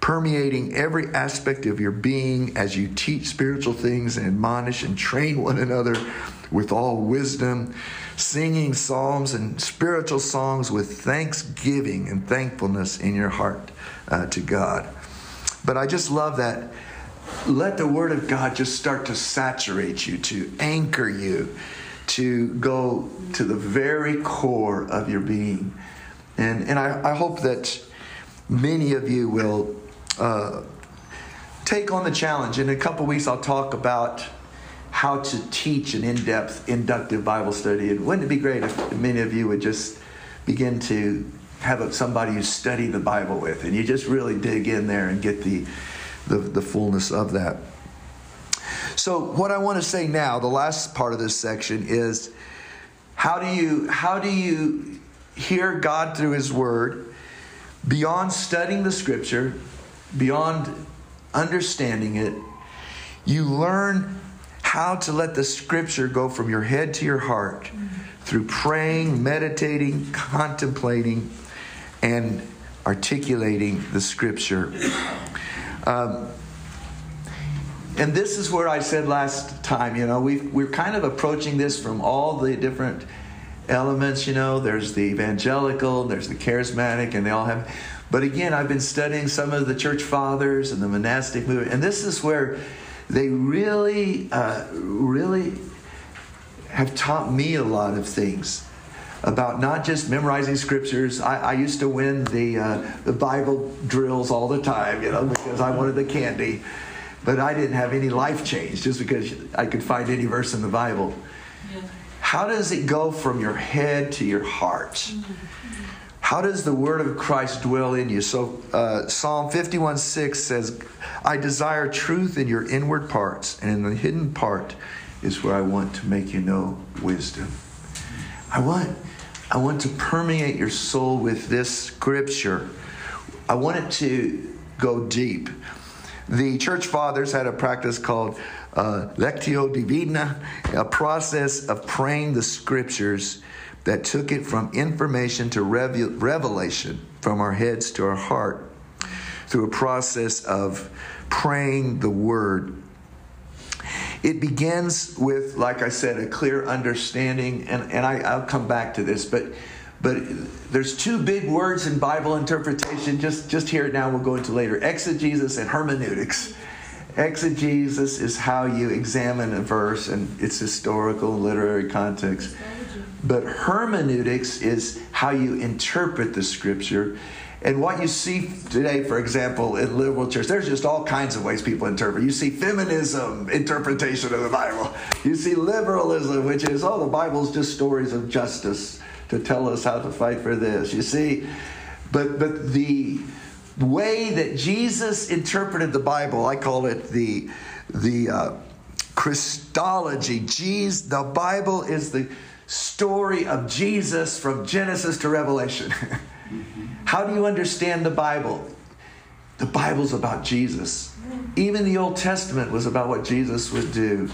permeating every aspect of your being as you teach spiritual things and admonish and train one another with all wisdom, singing psalms and spiritual songs with thanksgiving and thankfulness in your heart uh, to God. But I just love that. Let the Word of God just start to saturate you, to anchor you, to go to the very core of your being. And, and I, I hope that many of you will uh, take on the challenge. In a couple weeks, I'll talk about how to teach an in depth, inductive Bible study. And wouldn't it be great if many of you would just begin to have somebody you study the Bible with and you just really dig in there and get the, the, the fullness of that? So, what I want to say now, the last part of this section is how do you, how do you hear God through His Word beyond studying the Scripture, beyond understanding it? You learn how to let the scripture go from your head to your heart through praying, meditating, contemplating, and articulating the scripture. Um, and this is where I said last time, you know, we we're kind of approaching this from all the different elements, you know, there's the evangelical, there's the charismatic, and they all have. But again, I've been studying some of the church fathers and the monastic movement, and this is where they really, uh, really have taught me a lot of things about not just memorizing scriptures. I, I used to win the uh, the Bible drills all the time, you know, because I wanted the candy. But I didn't have any life change just because I could find any verse in the Bible. Yeah. How does it go from your head to your heart? Mm-hmm. How does the word of Christ dwell in you? So, uh, Psalm 51 6 says, I desire truth in your inward parts, and in the hidden part is where I want to make you know wisdom. I want, I want to permeate your soul with this scripture. I want it to go deep. The church fathers had a practice called uh, Lectio Divina, a process of praying the scriptures that took it from information to revelation, from our heads to our heart, through a process of praying the word. It begins with, like I said, a clear understanding, and, and I, I'll come back to this, but but there's two big words in Bible interpretation. Just just hear it now. We'll go into later. Exegesis and hermeneutics. Exegesis is how you examine a verse and its historical and literary context. But hermeneutics is how you interpret the scripture. And what you see today, for example, in liberal church, there's just all kinds of ways people interpret. You see feminism interpretation of the Bible. You see liberalism, which is, oh, the Bible's just stories of justice to tell us how to fight for this. You see, but but the way that Jesus interpreted the Bible, I call it the the uh, Christology. Jesus, the Bible is the story of Jesus from Genesis to Revelation. <laughs> How do you understand the Bible? The Bible's about Jesus. Even the Old Testament was about what Jesus would do.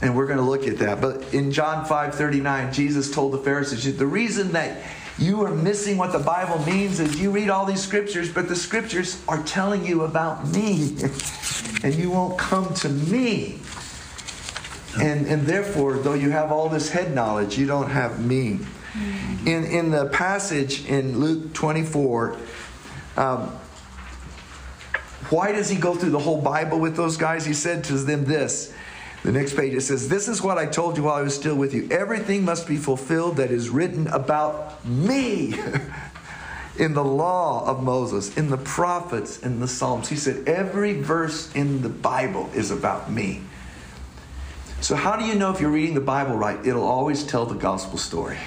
And we're going to look at that. But in John 5 39, Jesus told the Pharisees, the reason that you are missing what the Bible means is you read all these scriptures, but the scriptures are telling you about me. <laughs> and you won't come to me. And, and therefore, though you have all this head knowledge, you don't have me. In, in the passage in Luke 24, um, why does he go through the whole Bible with those guys? He said to them this. The next page it says, This is what I told you while I was still with you. Everything must be fulfilled that is written about me <laughs> in the law of Moses, in the prophets, in the Psalms. He said, Every verse in the Bible is about me. So, how do you know if you're reading the Bible right? It'll always tell the gospel story.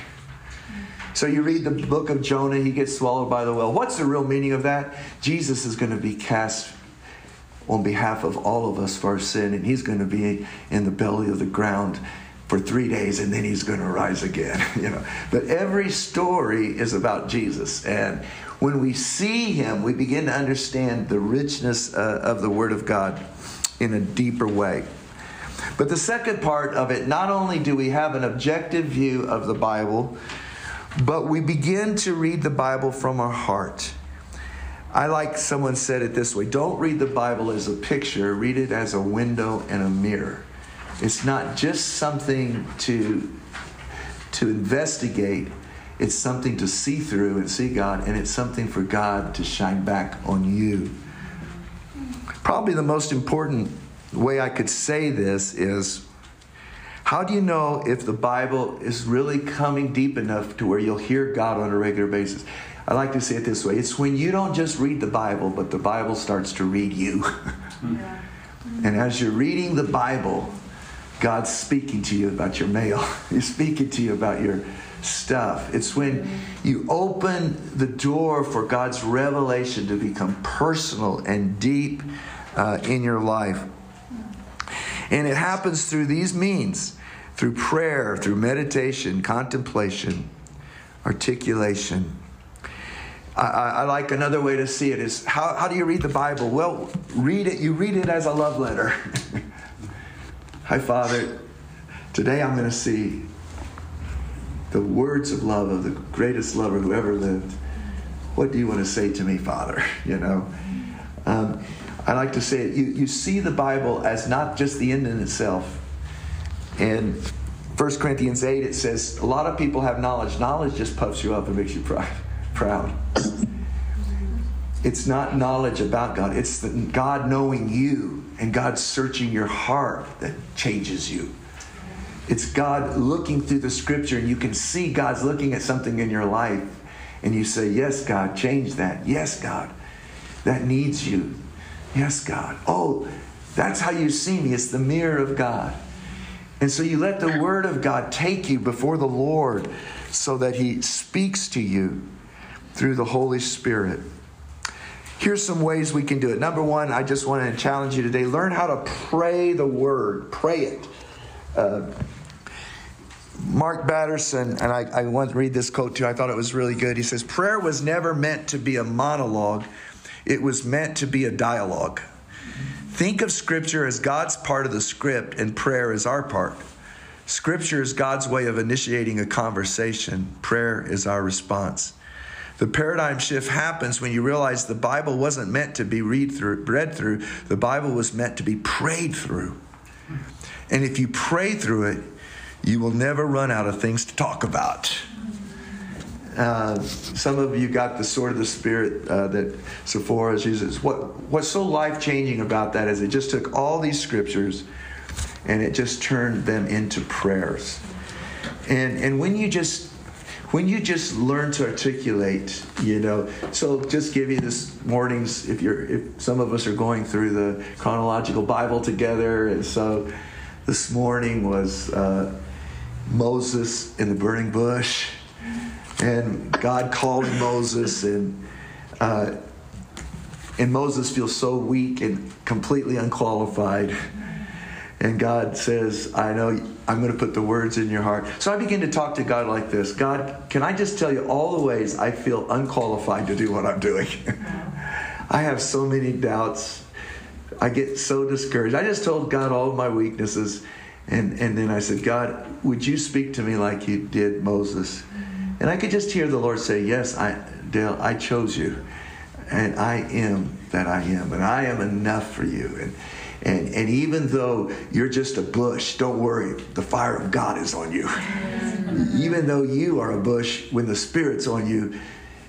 So, you read the book of Jonah, he gets swallowed by the whale. What's the real meaning of that? Jesus is going to be cast on behalf of all of us for our sin, and he's going to be in the belly of the ground for three days and then he's going to rise again <laughs> you know but every story is about jesus and when we see him we begin to understand the richness uh, of the word of god in a deeper way but the second part of it, not only do we have an objective view of the Bible, but we begin to read the Bible from our heart. I like someone said it this way don't read the Bible as a picture, read it as a window and a mirror. It's not just something to, to investigate, it's something to see through and see God, and it's something for God to shine back on you. Probably the most important way I could say this is how do you know if the Bible is really coming deep enough to where you'll hear God on a regular basis? I like to say it this way it's when you don't just read the Bible, but the Bible starts to read you. <laughs> and as you're reading the Bible, God's speaking to you about your mail, <laughs> He's speaking to you about your stuff. It's when you open the door for God's revelation to become personal and deep uh, in your life. And it happens through these means through prayer, through meditation, contemplation, articulation. I, I, like another way to see it is how, how do you read the Bible? Well, read it, you read it as a love letter. <laughs> Hi, Father. Today I'm going to see the words of love of the greatest lover who ever lived. What do you want to say to me, Father? <laughs> You know? Um, I like to say it, you, you see the Bible as not just the end in itself. In 1 Corinthians 8, it says, a lot of people have knowledge. Knowledge just puffs you up and makes you <laughs> proud. It's not knowledge about God, it's God knowing you and God searching your heart that changes you. It's God looking through the scripture and you can see God's looking at something in your life and you say, Yes, God, change that. Yes, God, that needs you. Yes, God. Oh, that's how you see me. It's the mirror of God. And so you let the Word of God take you before the Lord so that He speaks to you through the Holy Spirit. Here's some ways we can do it. Number one, I just want to challenge you today learn how to pray the Word, pray it. Uh, Mark Batterson, and I, I want to read this quote too. I thought it was really good. He says, Prayer was never meant to be a monologue, it was meant to be a dialogue. Think of Scripture as God's part of the script and prayer as our part. Scripture is God's way of initiating a conversation, prayer is our response. The paradigm shift happens when you realize the Bible wasn't meant to be read through, read through, the Bible was meant to be prayed through. And if you pray through it, you will never run out of things to talk about. Uh, some of you got the sword of the spirit uh, that Sephora uses. What what's so life changing about that is it just took all these scriptures and it just turned them into prayers. And and when you just when you just learn to articulate, you know, so just give you this mornings if you're if some of us are going through the chronological Bible together, and so this morning was uh, Moses in the burning bush and God called Moses, and uh, and Moses feels so weak and completely unqualified. And God says, I know I'm going to put the words in your heart. So I begin to talk to God like this God, can I just tell you all the ways I feel unqualified to do what I'm doing? <laughs> I have so many doubts. I get so discouraged. I just told God all my weaknesses. And, and then I said, God, would you speak to me like you did Moses? And I could just hear the Lord say, Yes, I, Dale, I chose you. And I am that I am. And I am enough for you. And, and, and even though you're just a bush, don't worry, the fire of God is on you. even though you are a bush, when the Spirit's on you,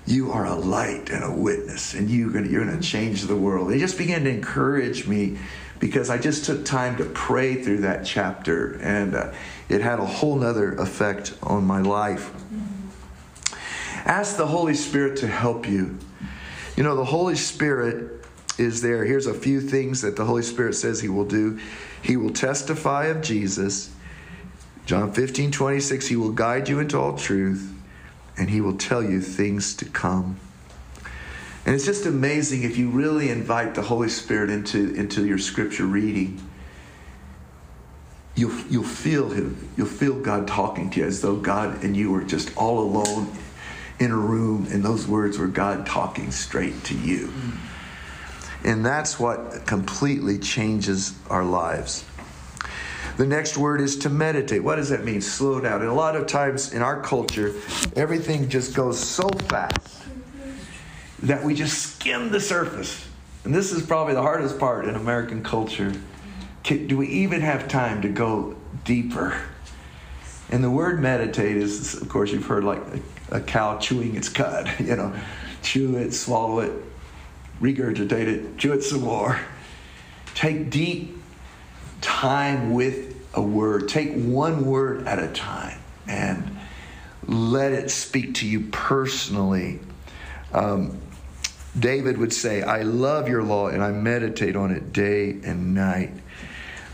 you are a light and a witness, and you're going you're to change the world. They just began to encourage me because I just took time to pray through that chapter, and uh, it had a whole nother effect on my life. Ask the Holy Spirit to help you. You know, the Holy Spirit is there. Here's a few things that the Holy Spirit says He will do He will testify of Jesus. John 15, 26, He will guide you into all truth and He will tell you things to come. And it's just amazing if you really invite the Holy Spirit into, into your scripture reading. You'll, you'll feel him. You'll feel God talking to you as though God and you were just all alone in a room, and those words were God talking straight to you. Mm. And that's what completely changes our lives. The next word is to meditate. What does that mean? Slow down. And a lot of times in our culture, everything just goes so fast that we just skim the surface. And this is probably the hardest part in American culture. Do we even have time to go deeper? And the word meditate is, of course, you've heard like a, cow chewing its cud, <laughs> you know, chew it, swallow it, regurgitate it, chew it some more. Take deep time with a word. Take one word at a time and let it speak to you personally. Um, David would say, I love your law and I meditate on it day and night.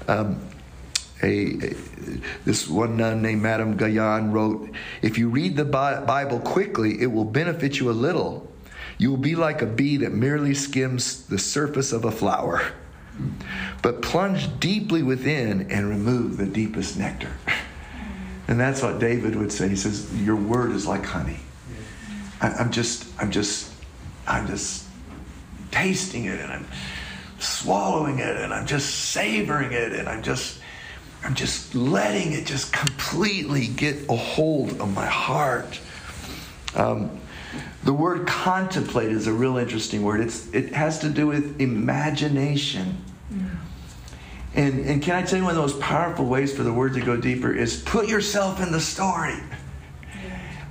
Um, a, this one nun named Madame Guyon wrote, If you read the Bible quickly, it will benefit you a little. You will be like a bee that merely skims the surface of a flower but plunge deeply within and remove the deepest nectar. <laughs> And that's what David would say. He says, Your word is like honey. I'm just, I'm just, I'm just tasting it and I'm swallowing it and I'm just savoring it and I'm just, I'm just letting it just completely get a hold of my heart. Um, the word contemplate is a real interesting word. It's, it has to do with imagination. And, and can I tell you one of the most powerful ways for the word to go deeper is put yourself in the story.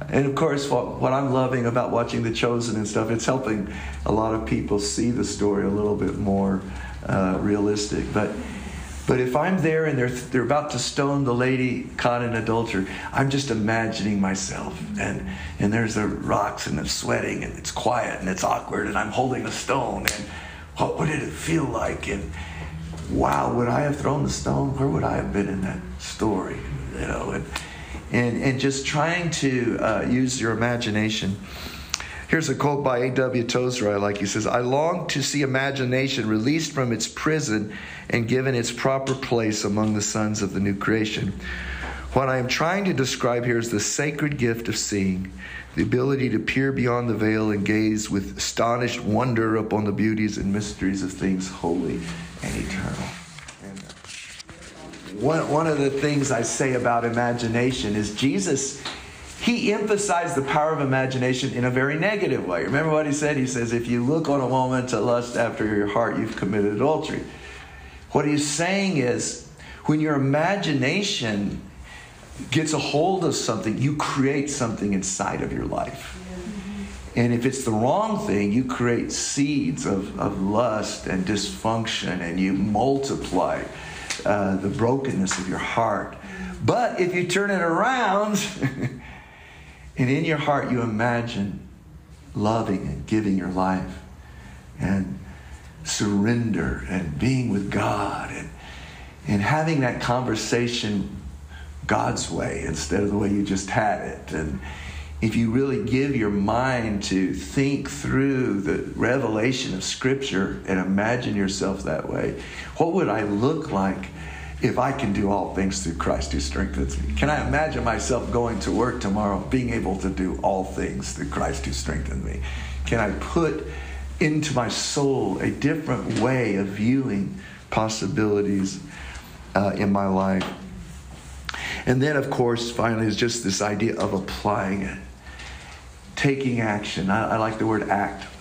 And of course, what, what I'm loving about watching The Chosen and stuff, it's helping a lot of people see the story a little bit more uh, realistic. But but if I'm there and they're, they're about to stone the lady caught in adultery, I'm just imagining myself. And, and there's the rocks and it's sweating and it's quiet and it's awkward and I'm holding a stone. And what, did it feel like? And wow, would I have thrown the stone? Where would I have been in that story? You know, and, and, and just trying to uh, use your imagination. Here's a quote by A.W. Tozer I like. He says, I long to see imagination released from its prison and given its proper place among the sons of the new creation. What I am trying to describe here is the sacred gift of seeing, the ability to peer beyond the veil and gaze with astonished wonder upon the beauties and mysteries of things holy and eternal. Uh, one, one of the things I say about imagination is Jesus he emphasized the power of imagination in a very negative way. Remember what he said? He says, If you look on a woman to lust after your heart, you've committed adultery. What he's saying is, when your imagination gets a hold of something, you create something inside of your life. And if it's the wrong thing, you create seeds of, of lust and dysfunction and you multiply uh, the brokenness of your heart. But if you turn it around, <laughs> And in your heart, you imagine loving and giving your life and surrender and being with God and, and having that conversation God's way instead of the way you just had it. And if you really give your mind to think through the revelation of Scripture and imagine yourself that way, what would I look like if I can do all things through Christ who strengthens me? Can I imagine myself going to work tomorrow being able to do all things through Christ who strengthens me? Can I put into my soul a different way of viewing possibilities uh, in my life? And then, of course, finally, is just this idea of applying it, taking action. I, I like the word act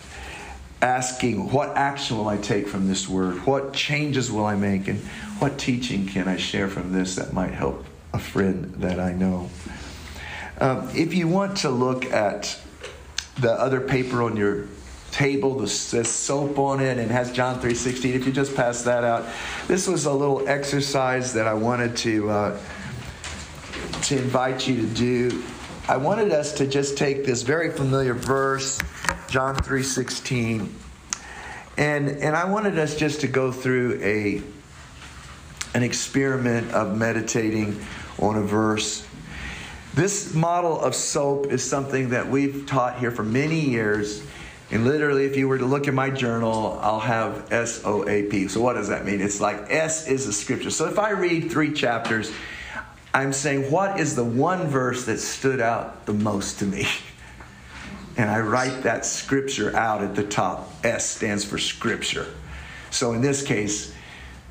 asking, what action will I take from this word? What changes will I make? And what teaching can I share from this that might help a friend that I know? Um, if you want to look at the other paper on your table that says soap on it and has John 3.16, if you just pass that out. This was a little exercise that I wanted to, uh, to invite you to do. I wanted us to just take this very familiar verse John 3:16. And and I wanted us just to go through a an experiment of meditating on a verse. This model of soap is something that we've taught here for many years. And literally, if you were to look at my journal, I'll have S O A P. So, what does that mean? It's like S is a scripture. So, if I read three chapters, I'm saying, what is the one verse that stood out the most to me? and I write that scripture out at the top. S stands for scripture. So in this case,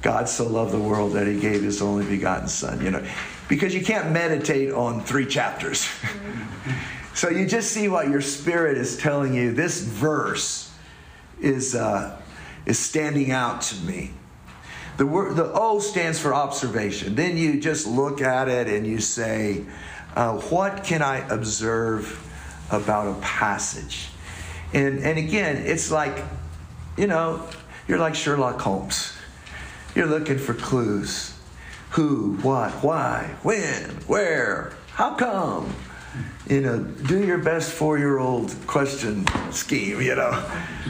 God so loved the world that he gave his only begotten son, you know, because you can't meditate on three chapters. <laughs> so you just see what your spirit is telling you. This verse is, uh, is standing out to me. The, word, the O stands for observation. Then you just look at it and you say, uh, What can I observe about a passage. And, and again, it's like, you know, you're like Sherlock Holmes. You're looking for clues who, what, why, when, where, how come. You know, do your best four year old question scheme, you know.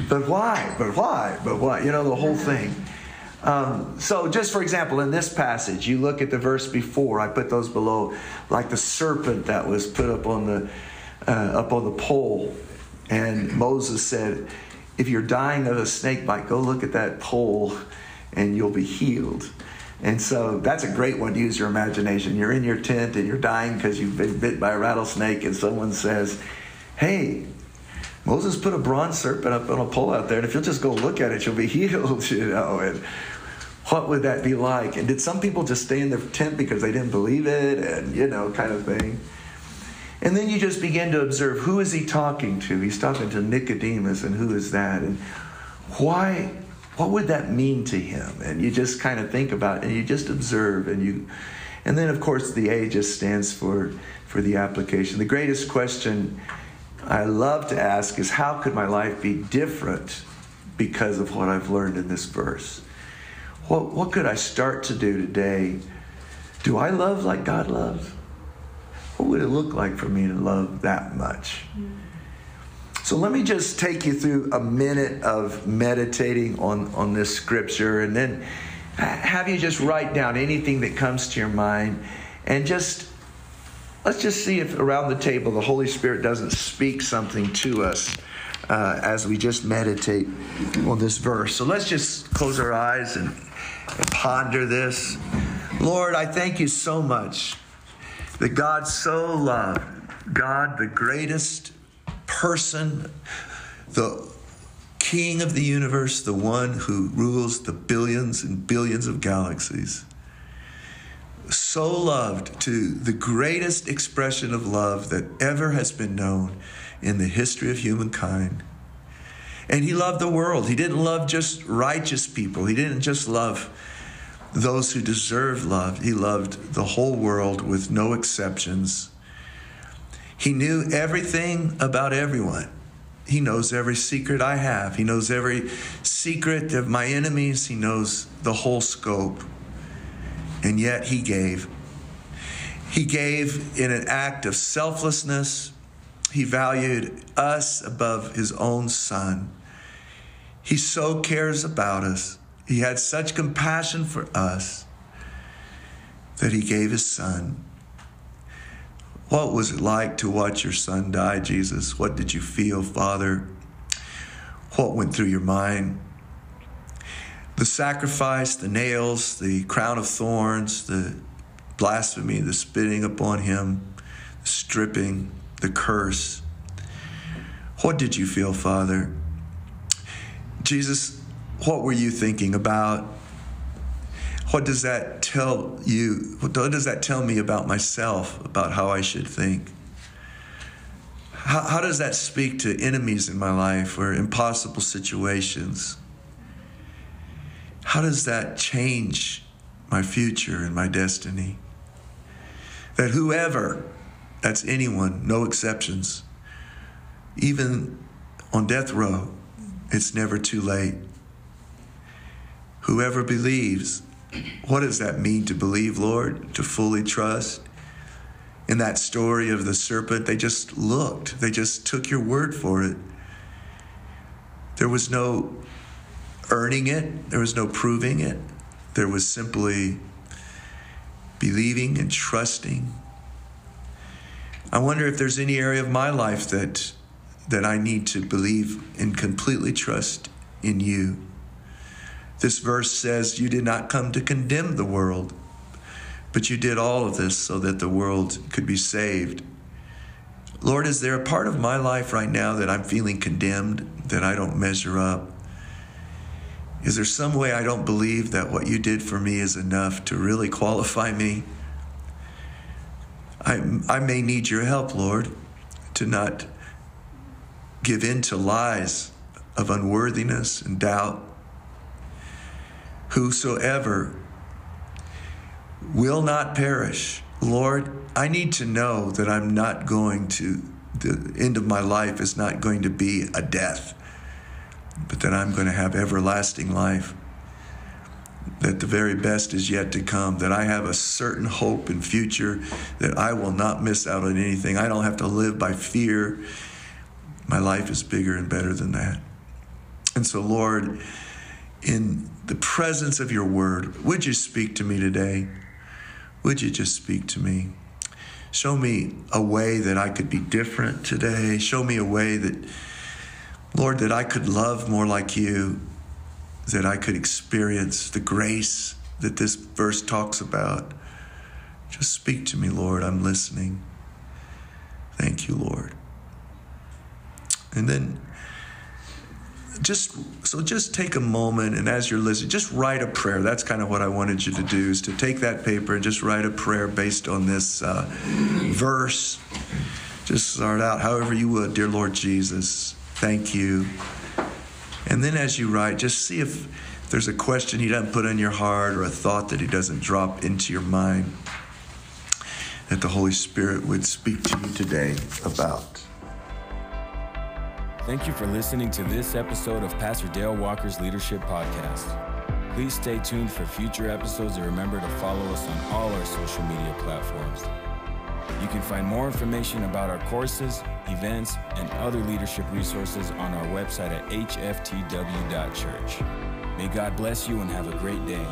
But why? But why? But why? You know, the whole thing. Um, so, just for example, in this passage, you look at the verse before, I put those below, like the serpent that was put up on the uh, up on the pole. And Moses said, If you're dying of a snake bite, go look at that pole and you'll be healed. And so that's a great one to use your imagination. You're in your tent and you're dying because you've been bit by a rattlesnake, and someone says, Hey, Moses put a bronze serpent up on a pole out there, and if you'll just go look at it, you'll be <laughs> healed, you know. And what would that be like? And did some people just stay in their tent because they didn't believe it, and you know, kind of thing? And then you just begin to observe who is he talking to? He's talking to Nicodemus, and who is that? And why? What would that mean to him? And you just kind of think about it, and you just observe, and you, and then of course the A just stands for for the application. The greatest question I love to ask is how could my life be different because of what I've learned in this verse? What what could I start to do today? Do I love like God loves? What would it look like for me to love that much? So let me just take you through a minute of meditating on, on this scripture and then have you just write down anything that comes to your mind and just let's just see if around the table the Holy Spirit doesn't speak something to us uh, as we just meditate on this verse. So let's just close our eyes and, and ponder this. Lord, I thank you so much that God so loved, God, the greatest person, the king of the universe, the one who rules the billions and billions of galaxies, so loved to the greatest expression of love that ever has been known in the history of humankind. And he loved the world. He didn't love just righteous people. He didn't just love those who deserve love. He loved the whole world with no exceptions. He knew everything about everyone. He knows every secret I have. He knows every secret of my enemies. He knows the whole scope. And yet he gave. He gave in an act of selflessness. He valued us above his own son. He so cares about us. He had such compassion for us that he gave his son. What was it like to watch your son die, Jesus? What did you feel, Father? What went through your mind? The sacrifice, the nails, the crown of thorns, the blasphemy, the spitting upon him, the stripping, the curse. What did you feel, Father? Jesus, what were you thinking about? What does that tell you? What does that tell me about myself, about how I should think? How, how does that speak to enemies in my life or impossible situations? How does that change my future and my destiny? That whoever, that's anyone, no exceptions, even on death row, it's never too late. Whoever believes, what does that mean to believe, Lord? To fully trust? In that story of the serpent, they just looked, they just took your word for it. There was no earning it, there was no proving it. There was simply believing and trusting. I wonder if there's any area of my life that that I need to believe and completely trust in you. This verse says you did not come to condemn the world, but you did all of this so that the world could be saved. Lord, is there a part of my life right now that I'm feeling condemned, that I don't measure up? Is there some way I don't believe that what you did for me is enough to really qualify me? I, I may need your help, Lord, to not give in to lies of unworthiness and doubt. Whosoever will not perish, Lord, I need to know that I'm not going to, the end of my life is not going to be a death but that I'm going to have everlasting life. That the very best is yet to come, that I have a certain hope and future, that I will not miss out on anything. I don't have to live by fear. My life is bigger and better than that. And so, Lord, in the presence of your word, would you speak to me today? Would you just speak to me? Show me a way that I could be different today. Show me a way that Lord, that I could love more like you, that I could experience the grace that this verse talks about. Just speak to me, Lord. I'm listening. Thank you, Lord. And then just so just take a moment and as you're listening just write a prayer that's kind of what i wanted you to do is to take that paper and just write a prayer based on this uh, verse just start out however you would dear lord jesus Thank you. And then as you write, just see if there's a question he doesn't put in your heart or a thought that he doesn't drop into your mind that the Holy Spirit would speak to you today about. Thank you for listening to this episode of Pastor Dale Walker's Leadership Podcast. Please stay tuned for future episodes and remember to follow us on all our social media platforms. You can find more information about our courses, events, and other leadership resources on our website at hftw.church. May God bless you and have a great day.